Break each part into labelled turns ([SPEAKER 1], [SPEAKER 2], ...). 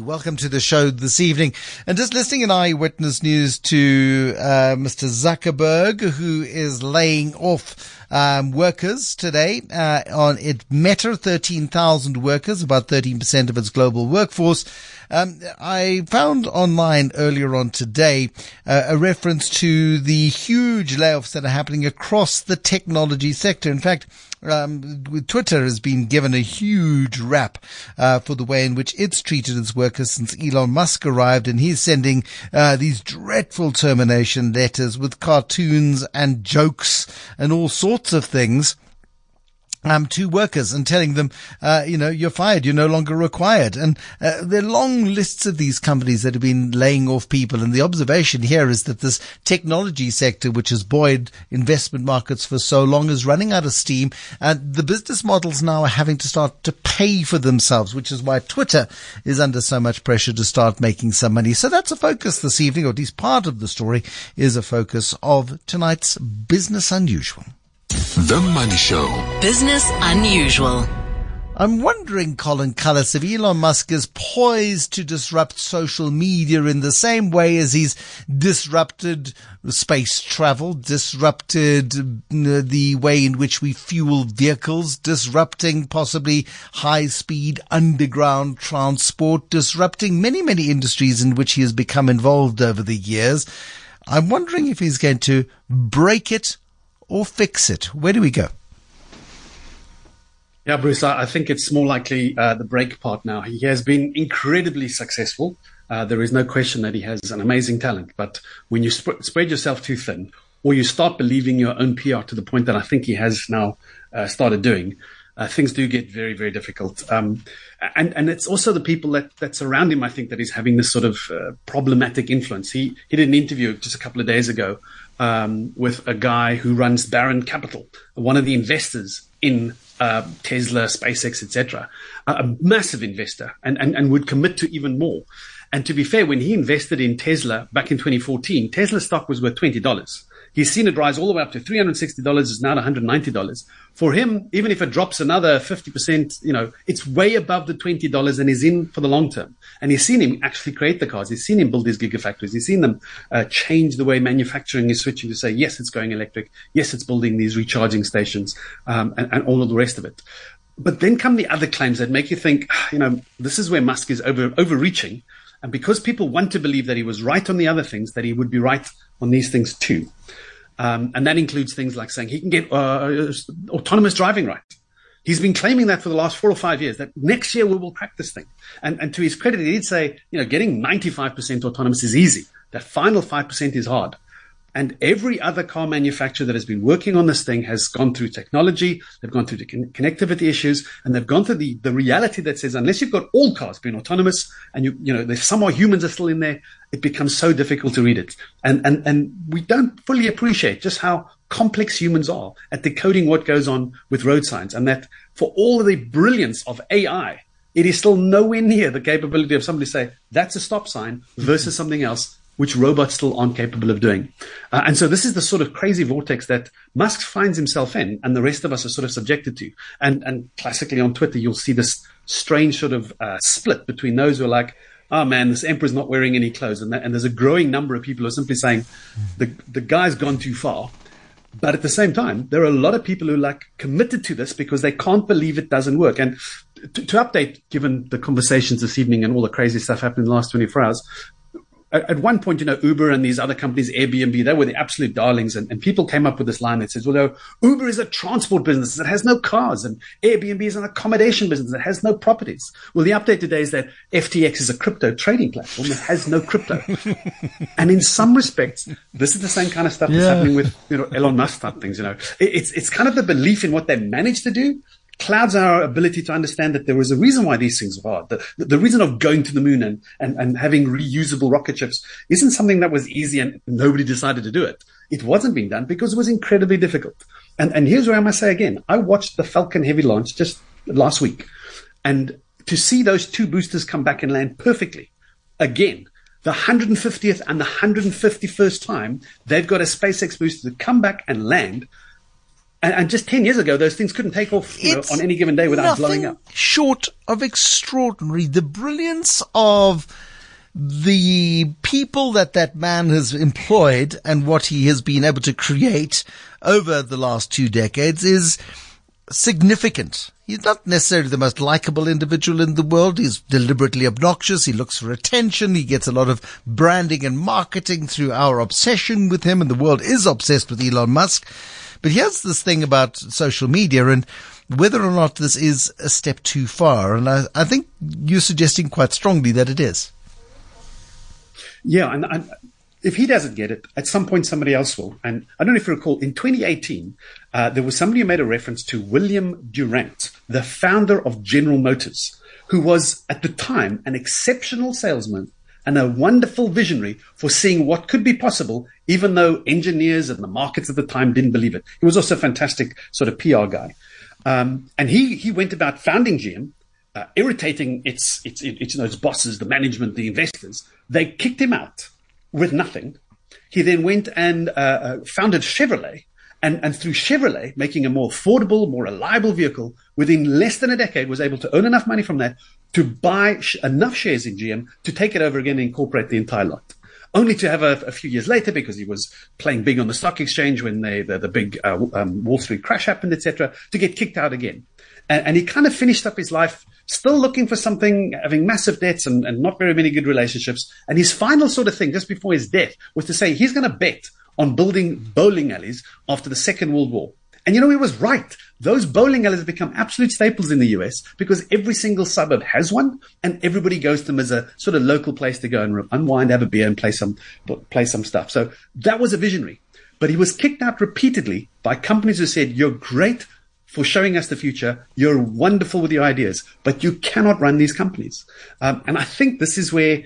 [SPEAKER 1] Welcome to the show this evening. And just listening in eyewitness news to uh, Mr. Zuckerberg, who is laying off um, workers today uh, on it Meta, 13,000 workers, about 13% of its global workforce. Um, I found online earlier on today uh, a reference to the huge layoffs that are happening across the technology sector. In fact, um, Twitter has been given a huge rap uh, for the way in which it's treated its workers since Elon Musk arrived, and he's sending uh, these dreadful termination letters with cartoons and jokes and all sorts of things um, to workers and telling them, uh, you know, you're fired, you're no longer required. And uh, there are long lists of these companies that have been laying off people. And the observation here is that this technology sector, which has buoyed investment markets for so long, is running out of steam. And the business models now are having to start to pay for themselves, which is why Twitter is under so much pressure to start making some money. So that's a focus this evening, or at least part of the story is a focus of tonight's Business Unusual.
[SPEAKER 2] The Money Show.
[SPEAKER 3] Business Unusual.
[SPEAKER 1] I'm wondering, Colin Cullis, if Elon Musk is poised to disrupt social media in the same way as he's disrupted space travel, disrupted uh, the way in which we fuel vehicles, disrupting possibly high speed underground transport, disrupting many, many industries in which he has become involved over the years. I'm wondering if he's going to break it or fix it? Where do we go?
[SPEAKER 4] Yeah, Bruce, I think it's more likely uh, the break part now. He has been incredibly successful. Uh, there is no question that he has an amazing talent. But when you sp- spread yourself too thin, or you start believing your own PR to the point that I think he has now uh, started doing, uh, things do get very, very difficult. Um, and and it's also the people that, that surround him. I think that he's having this sort of uh, problematic influence. He he did an interview just a couple of days ago um, with a guy who runs Baron Capital, one of the investors in uh, Tesla, SpaceX, etc., a massive investor, and, and and would commit to even more. And to be fair, when he invested in Tesla back in 2014, Tesla stock was worth twenty dollars. He's seen it rise all the way up to $360. It's now $190. For him, even if it drops another 50%, you know, it's way above the $20 and he's in for the long term. And he's seen him actually create the cars. He's seen him build these gigafactories. He's seen them uh, change the way manufacturing is switching to say, yes, it's going electric. Yes, it's building these recharging stations um, and, and all of the rest of it. But then come the other claims that make you think, ah, you know, this is where Musk is over, overreaching. And because people want to believe that he was right on the other things, that he would be right on these things too. Um, and that includes things like saying he can get uh, autonomous driving right. He's been claiming that for the last four or five years, that next year we will crack this thing. And, and to his credit, he did say, you know, getting 95% autonomous is easy. That final 5% is hard. And every other car manufacturer that has been working on this thing has gone through technology, they've gone through the con- connectivity issues, and they've gone through the, the reality that says unless you've got all cars being autonomous and you, you know, there's somehow humans are still in there, it becomes so difficult to read it. And, and, and we don't fully appreciate just how complex humans are at decoding what goes on with road signs and that for all of the brilliance of AI, it is still nowhere near the capability of somebody say that's a stop sign versus something else which robots still aren't capable of doing. Uh, and so this is the sort of crazy vortex that Musk finds himself in and the rest of us are sort of subjected to. And, and classically on Twitter, you'll see this strange sort of uh, split between those who are like, oh man, this emperor's not wearing any clothes. And, that, and there's a growing number of people who are simply saying the, the guy's gone too far. But at the same time, there are a lot of people who are like committed to this because they can't believe it doesn't work. And to, to update, given the conversations this evening and all the crazy stuff happening in the last 24 hours, at one point, you know, Uber and these other companies, Airbnb, they were the absolute darlings. And, and people came up with this line that says, well, Uber is a transport business that has no cars and Airbnb is an accommodation business that has no properties. Well, the update today is that FTX is a crypto trading platform that has no crypto. and in some respects, this is the same kind of stuff yeah. that's happening with, you know, Elon Musk type things, you know. It, it's, it's kind of the belief in what they managed to do clouds our ability to understand that there was a reason why these things were hard. The, the reason of going to the moon and, and, and having reusable rocket ships isn't something that was easy and nobody decided to do it. It wasn't being done because it was incredibly difficult. And, and here's where I must say again, I watched the Falcon Heavy launch just last week and to see those two boosters come back and land perfectly again, the 150th and the 151st time they've got a SpaceX booster to come back and land And, and, just 10 years ago, those things couldn't take off know, on any given day without blowing up.
[SPEAKER 1] Short of extraordinary. The brilliance of the people that that man has employed and what he has been able to create over the last two decades is significant. He's not necessarily the most likable individual in the world. He's deliberately obnoxious. He looks for attention. He gets a lot of branding and marketing through our obsession with him and the world is obsessed with Elon Musk. But here's this thing about social media and whether or not this is a step too far. And I, I think you're suggesting quite strongly that it is.
[SPEAKER 4] Yeah, and, and if he doesn't get it, at some point somebody else will. And I don't know if you recall, in 2018, uh, there was somebody who made a reference to William Durant, the founder of General Motors, who was at the time an exceptional salesman and a wonderful visionary for seeing what could be possible, even though engineers and the markets at the time didn't believe it. He was also a fantastic sort of PR guy. Um, and he, he went about founding GM, uh, irritating its, its, its, you know, its bosses, the management, the investors. They kicked him out with nothing. He then went and uh, uh, founded Chevrolet, and, and through Chevrolet, making a more affordable, more reliable vehicle, within less than a decade, was able to earn enough money from that to buy sh- enough shares in GM to take it over again and incorporate the entire lot. Only to have a, a few years later, because he was playing big on the stock exchange when they, the, the big uh, um, Wall Street crash happened, etc., to get kicked out again. And, and he kind of finished up his life still looking for something, having massive debts and, and not very many good relationships. And his final sort of thing just before his death was to say he's going to bet on building bowling alleys after the Second World War. And you know, he was right. Those bowling alleys have become absolute staples in the US because every single suburb has one and everybody goes to them as a sort of local place to go and unwind, have a beer and play some, play some stuff. So that was a visionary. But he was kicked out repeatedly by companies who said, you're great, for showing us the future. You're wonderful with your ideas, but you cannot run these companies. Um, and I think this is where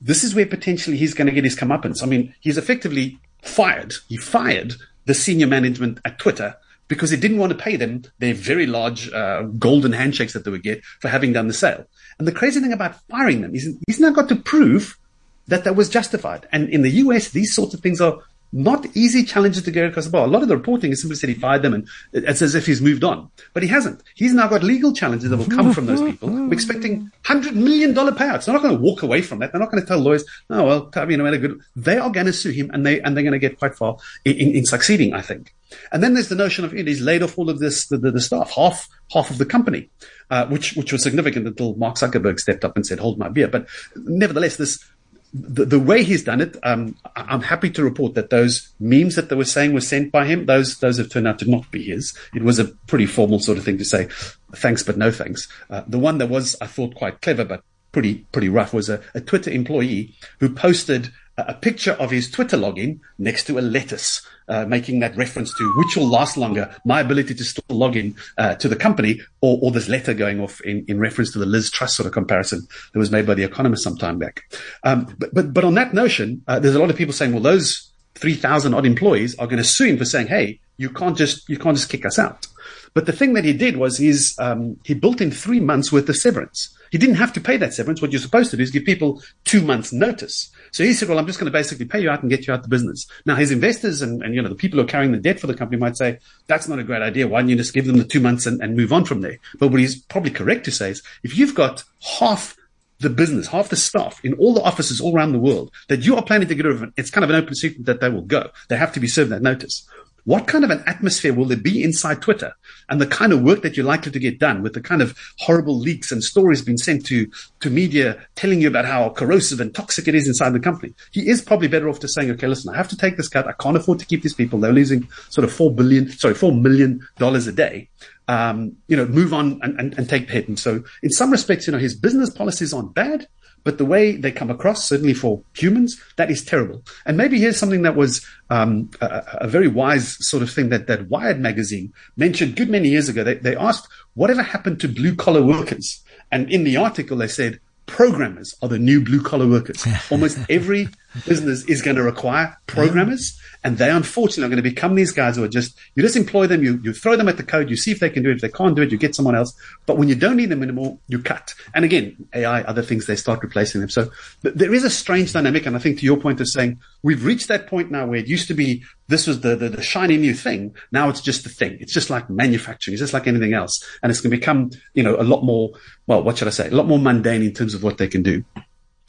[SPEAKER 4] this is where potentially he's going to get his comeuppance. I mean, he's effectively fired. He fired the senior management at Twitter because he didn't want to pay them their very large uh, golden handshakes that they would get for having done the sale. And the crazy thing about firing them is he's now got to prove that that was justified. And in the US, these sorts of things are not easy challenges to get across the bar. A lot of the reporting is simply said he fired them and it's as if he's moved on. But he hasn't. He's now got legal challenges that will come from those people. We're expecting $100 million payouts. They're not going to walk away from that. They're not going to tell lawyers, oh, well, you know, good. They are going to sue him and they, and they're going to get quite far in, in, in succeeding, I think. And then there's the notion of, you know, he's laid off all of this, the, the, the staff, half, half of the company, uh, which, which was significant until Mark Zuckerberg stepped up and said, hold my beer. But nevertheless, this, the, the way he's done it, um, I'm happy to report that those memes that they were saying were sent by him. Those those have turned out to not be his. It was a pretty formal sort of thing to say, thanks but no thanks. Uh, the one that was, I thought, quite clever but pretty pretty rough was a, a Twitter employee who posted a picture of his Twitter login next to a lettuce, uh, making that reference to which will last longer, my ability to still log in uh, to the company or, or, this letter going off in, in reference to the Liz Truss sort of comparison that was made by The Economist some time back. Um, but, but, but on that notion, uh, there's a lot of people saying, well, those 3,000 odd employees are going to sue him for saying, hey, you can't just, you can't just kick us out. But the thing that he did was he's, um, he built in three months worth of severance. He didn't have to pay that severance. What you're supposed to do is give people two months notice. So he said, well, I'm just going to basically pay you out and get you out of the business. Now his investors and, and, you know, the people who are carrying the debt for the company might say, that's not a great idea. Why don't you just give them the two months and, and move on from there? But what he's probably correct to say is if you've got half the business, half the staff in all the offices all around the world that you are planning to get rid of, it's kind of an open secret that they will go. They have to be served that notice what kind of an atmosphere will there be inside Twitter and the kind of work that you're likely to get done with the kind of horrible leaks and stories being sent to, to media telling you about how corrosive and toxic it is inside the company. He is probably better off just saying, okay, listen, I have to take this cut. I can't afford to keep these people. They're losing sort of four billion, sorry, four million dollars a day. Um, you know, move on and, and, and take the hit. And so in some respects, you know, his business policies aren't bad. But the way they come across, certainly for humans, that is terrible. And maybe here's something that was um, a, a, very wise sort of thing that, that Wired magazine mentioned good many years ago. They, they asked, whatever happened to blue collar workers? And in the article, they said, programmers are the new blue collar workers. Almost every business is going to require programmers. Mm-hmm. And they unfortunately are going to become these guys who are just, you just employ them, you, you throw them at the code, you see if they can do it. If they can't do it, you get someone else. But when you don't need them anymore, you cut. And again, AI, other things, they start replacing them. So there is a strange dynamic. And I think to your point of saying, we've reached that point now where it used to be, this was the, the, the shiny new thing. Now it's just the thing. It's just like manufacturing. It's just like anything else. And it's going to become, you know, a lot more, well, what should I say? A lot more mundane in terms of what they can do.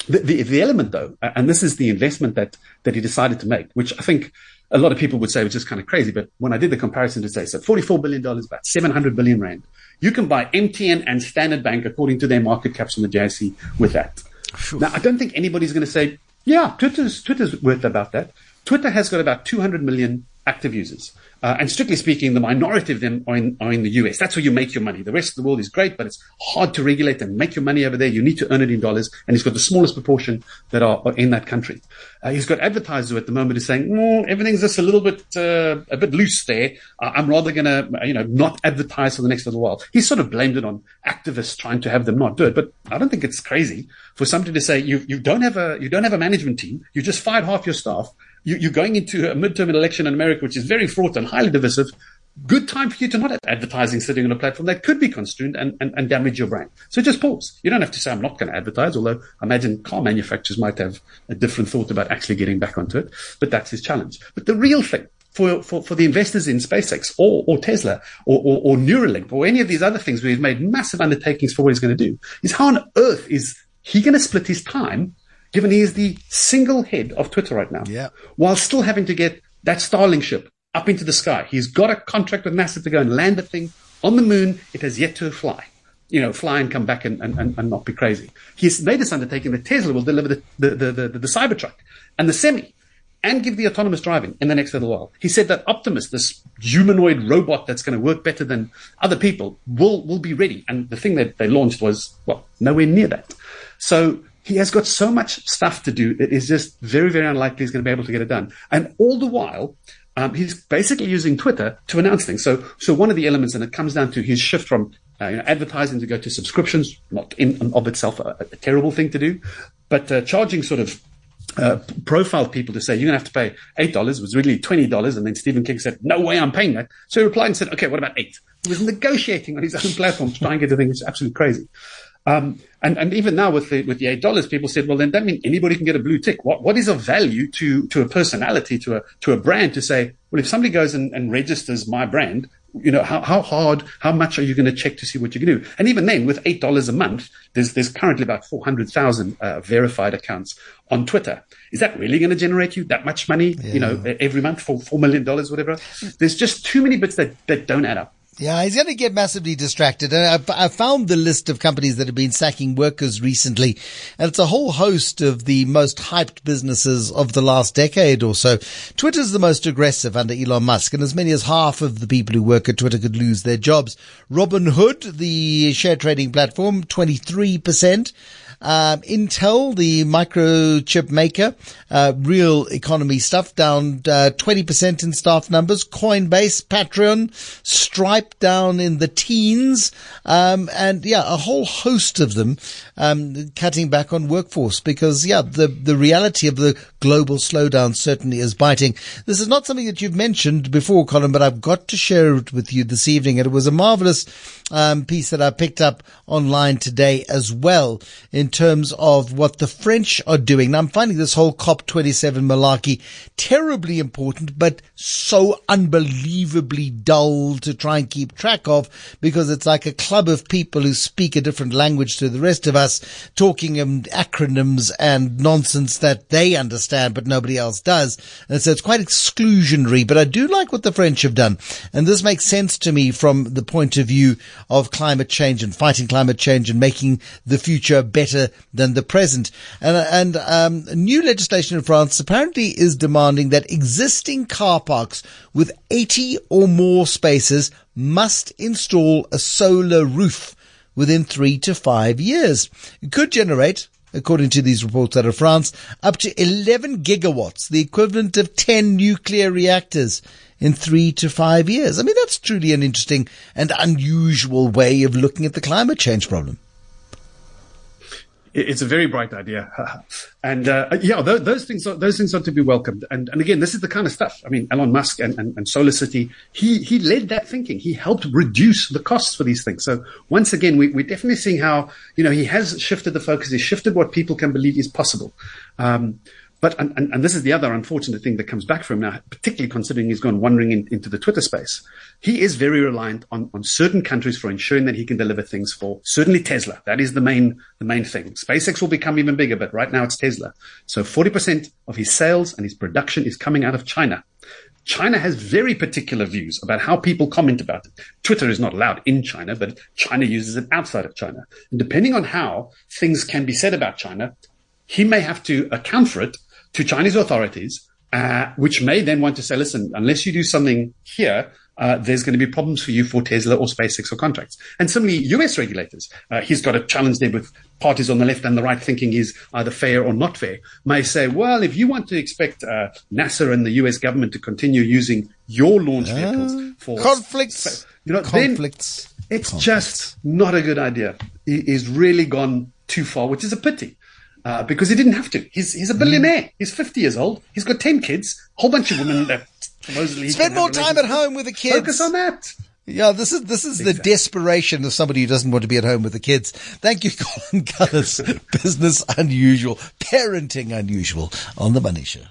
[SPEAKER 4] The, the, the, element though, and this is the investment that, that he decided to make, which I think a lot of people would say was just kind of crazy. But when I did the comparison to say, so $44 billion, about 700 billion rand, you can buy MTN and Standard Bank according to their market caps on the JSE with that. Sure. Now, I don't think anybody's going to say, yeah, Twitter's, Twitter's worth about that. Twitter has got about 200 million active users. Uh, and strictly speaking, the minority of them are in, are in the US. That's where you make your money. The rest of the world is great, but it's hard to regulate and make your money over there. You need to earn it in dollars. And he's got the smallest proportion that are, are in that country. Uh, he's got advertisers who at the moment are saying, mm, everything's just a little bit, uh, a bit loose there. I'm rather going to, you know, not advertise for the next little while. He sort of blamed it on activists trying to have them not do it. But I don't think it's crazy for somebody to say, you, you don't have a, you don't have a management team. You just fired half your staff you, are going into a midterm election in America, which is very fraught and highly divisive. Good time for you to not have advertising sitting on a platform that could be construed and, and, and damage your brand. So just pause. You don't have to say, I'm not going to advertise, although I imagine car manufacturers might have a different thought about actually getting back onto it. But that's his challenge. But the real thing for, for, for the investors in SpaceX or, or Tesla or, or, or Neuralink or any of these other things where he's made massive undertakings for what he's going to do is how on earth is he going to split his time given he is the single head of Twitter right now,
[SPEAKER 1] yeah.
[SPEAKER 4] while still having to get that Starlink ship up into the sky. He's got a contract with NASA to go and land the thing on the moon. It has yet to fly. You know, fly and come back and, and, and not be crazy. He's made this undertaking that Tesla will deliver the, the, the, the, the Cybertruck and the Semi and give the autonomous driving in the next little while. He said that Optimus, this humanoid robot that's going to work better than other people, will, will be ready. And the thing that they launched was, well, nowhere near that. So he has got so much stuff to do. It is just very, very unlikely he's going to be able to get it done. And all the while, um, he's basically using Twitter to announce things. So, so one of the elements, and it comes down to his shift from uh, you know, advertising to go to subscriptions, not in and of itself a, a terrible thing to do, but uh, charging sort of uh, profiled people to say you're going to have to pay eight dollars was really twenty dollars, and then Stephen King said, "No way, I'm paying that." So he replied and said, "Okay, what about eight? He was negotiating on his own platform to try and get the thing, is absolutely crazy. Um, and, and even now with the, with the eight dollars, people said, well, then that means anybody can get a blue tick. What, what is of value to, to a personality, to a, to a brand to say, well, if somebody goes and, and registers my brand, you know, how, how hard, how much are you going to check to see what you can do? And even then, with $8 a month, there's, there's currently about 400,000 uh, verified accounts on Twitter. Is that really going to generate you that much money, yeah. you know, every month for $4 million, whatever? There's just too many bits that, that don't add up.
[SPEAKER 1] Yeah, he's going to get massively distracted. And I, I, found the list of companies that have been sacking workers recently, and it's a whole host of the most hyped businesses of the last decade or so. Twitter's the most aggressive under Elon Musk, and as many as half of the people who work at Twitter could lose their jobs. Robinhood, the share trading platform, 23%. Um, Intel, the microchip maker, uh, real economy stuff, down uh, 20% in staff numbers. Coinbase, Patreon, Stripe down in the teens, um, and yeah, a whole host of them um, cutting back on workforce because yeah, the the reality of the global slowdown certainly is biting. This is not something that you've mentioned before, Colin, but I've got to share it with you this evening, and it was a marvelous um, piece that I picked up online today as well in terms of what the French are doing. Now I'm finding this whole COP27 malarkey terribly important, but so unbelievably dull to try and keep track of because it's like a club of people who speak a different language to the rest of us talking in acronyms and nonsense that they understand, but nobody else does. And so it's quite exclusionary, but I do like what the French have done. And this makes sense to me from the point of view of climate change and fighting climate change and making the future better than the present. And, and um, new legislation in France apparently is demanding that existing car parks with 80 or more spaces must install a solar roof within three to five years. It could generate according to these reports out of France, up to 11 gigawatts, the equivalent of 10 nuclear reactors in three to five years. I mean, that's truly an interesting and unusual way of looking at the climate change problem.
[SPEAKER 4] It's a very bright idea, and uh, yeah, those, those, things are, those things are to be welcomed. And, and again, this is the kind of stuff. I mean, Elon Musk and, and, and Solar City, he he led that thinking. He helped reduce the costs for these things. So once again, we, we're definitely seeing how you know he has shifted the focus. He's shifted what people can believe is possible. Um, but and, and, and, this is the other unfortunate thing that comes back from him now, particularly considering he's gone wandering in, into the Twitter space. He is very reliant on, on certain countries for ensuring that he can deliver things for certainly Tesla. That is the main the main thing. SpaceX will become even bigger, but right now it's Tesla. So 40% of his sales and his production is coming out of China. China has very particular views about how people comment about it. Twitter is not allowed in China, but China uses it outside of China. And depending on how things can be said about China, he may have to account for it to Chinese authorities, uh, which may then want to say, listen, unless you do something here, uh, there's going to be problems for you for Tesla or SpaceX or contracts. And similarly, US regulators, uh, he's got a challenge there with parties on the left and the right thinking is either fair or not fair, may say, well, if you want to expect uh, NASA and the US government to continue using your launch vehicles for
[SPEAKER 1] conflicts,
[SPEAKER 4] you know,
[SPEAKER 1] conflicts,
[SPEAKER 4] it's conflicts. just not a good idea. He's really gone too far, which is a pity uh, because he didn't have to. He's he's a billionaire. Mm. He's fifty years old. He's got ten kids, a whole bunch of women that supposedly
[SPEAKER 1] spend more time at home with the kids.
[SPEAKER 4] Focus on that.
[SPEAKER 1] Yeah, this is this is exactly. the desperation of somebody who doesn't want to be at home with the kids. Thank you, Colin Cullis. Business unusual, parenting unusual on the Money Show.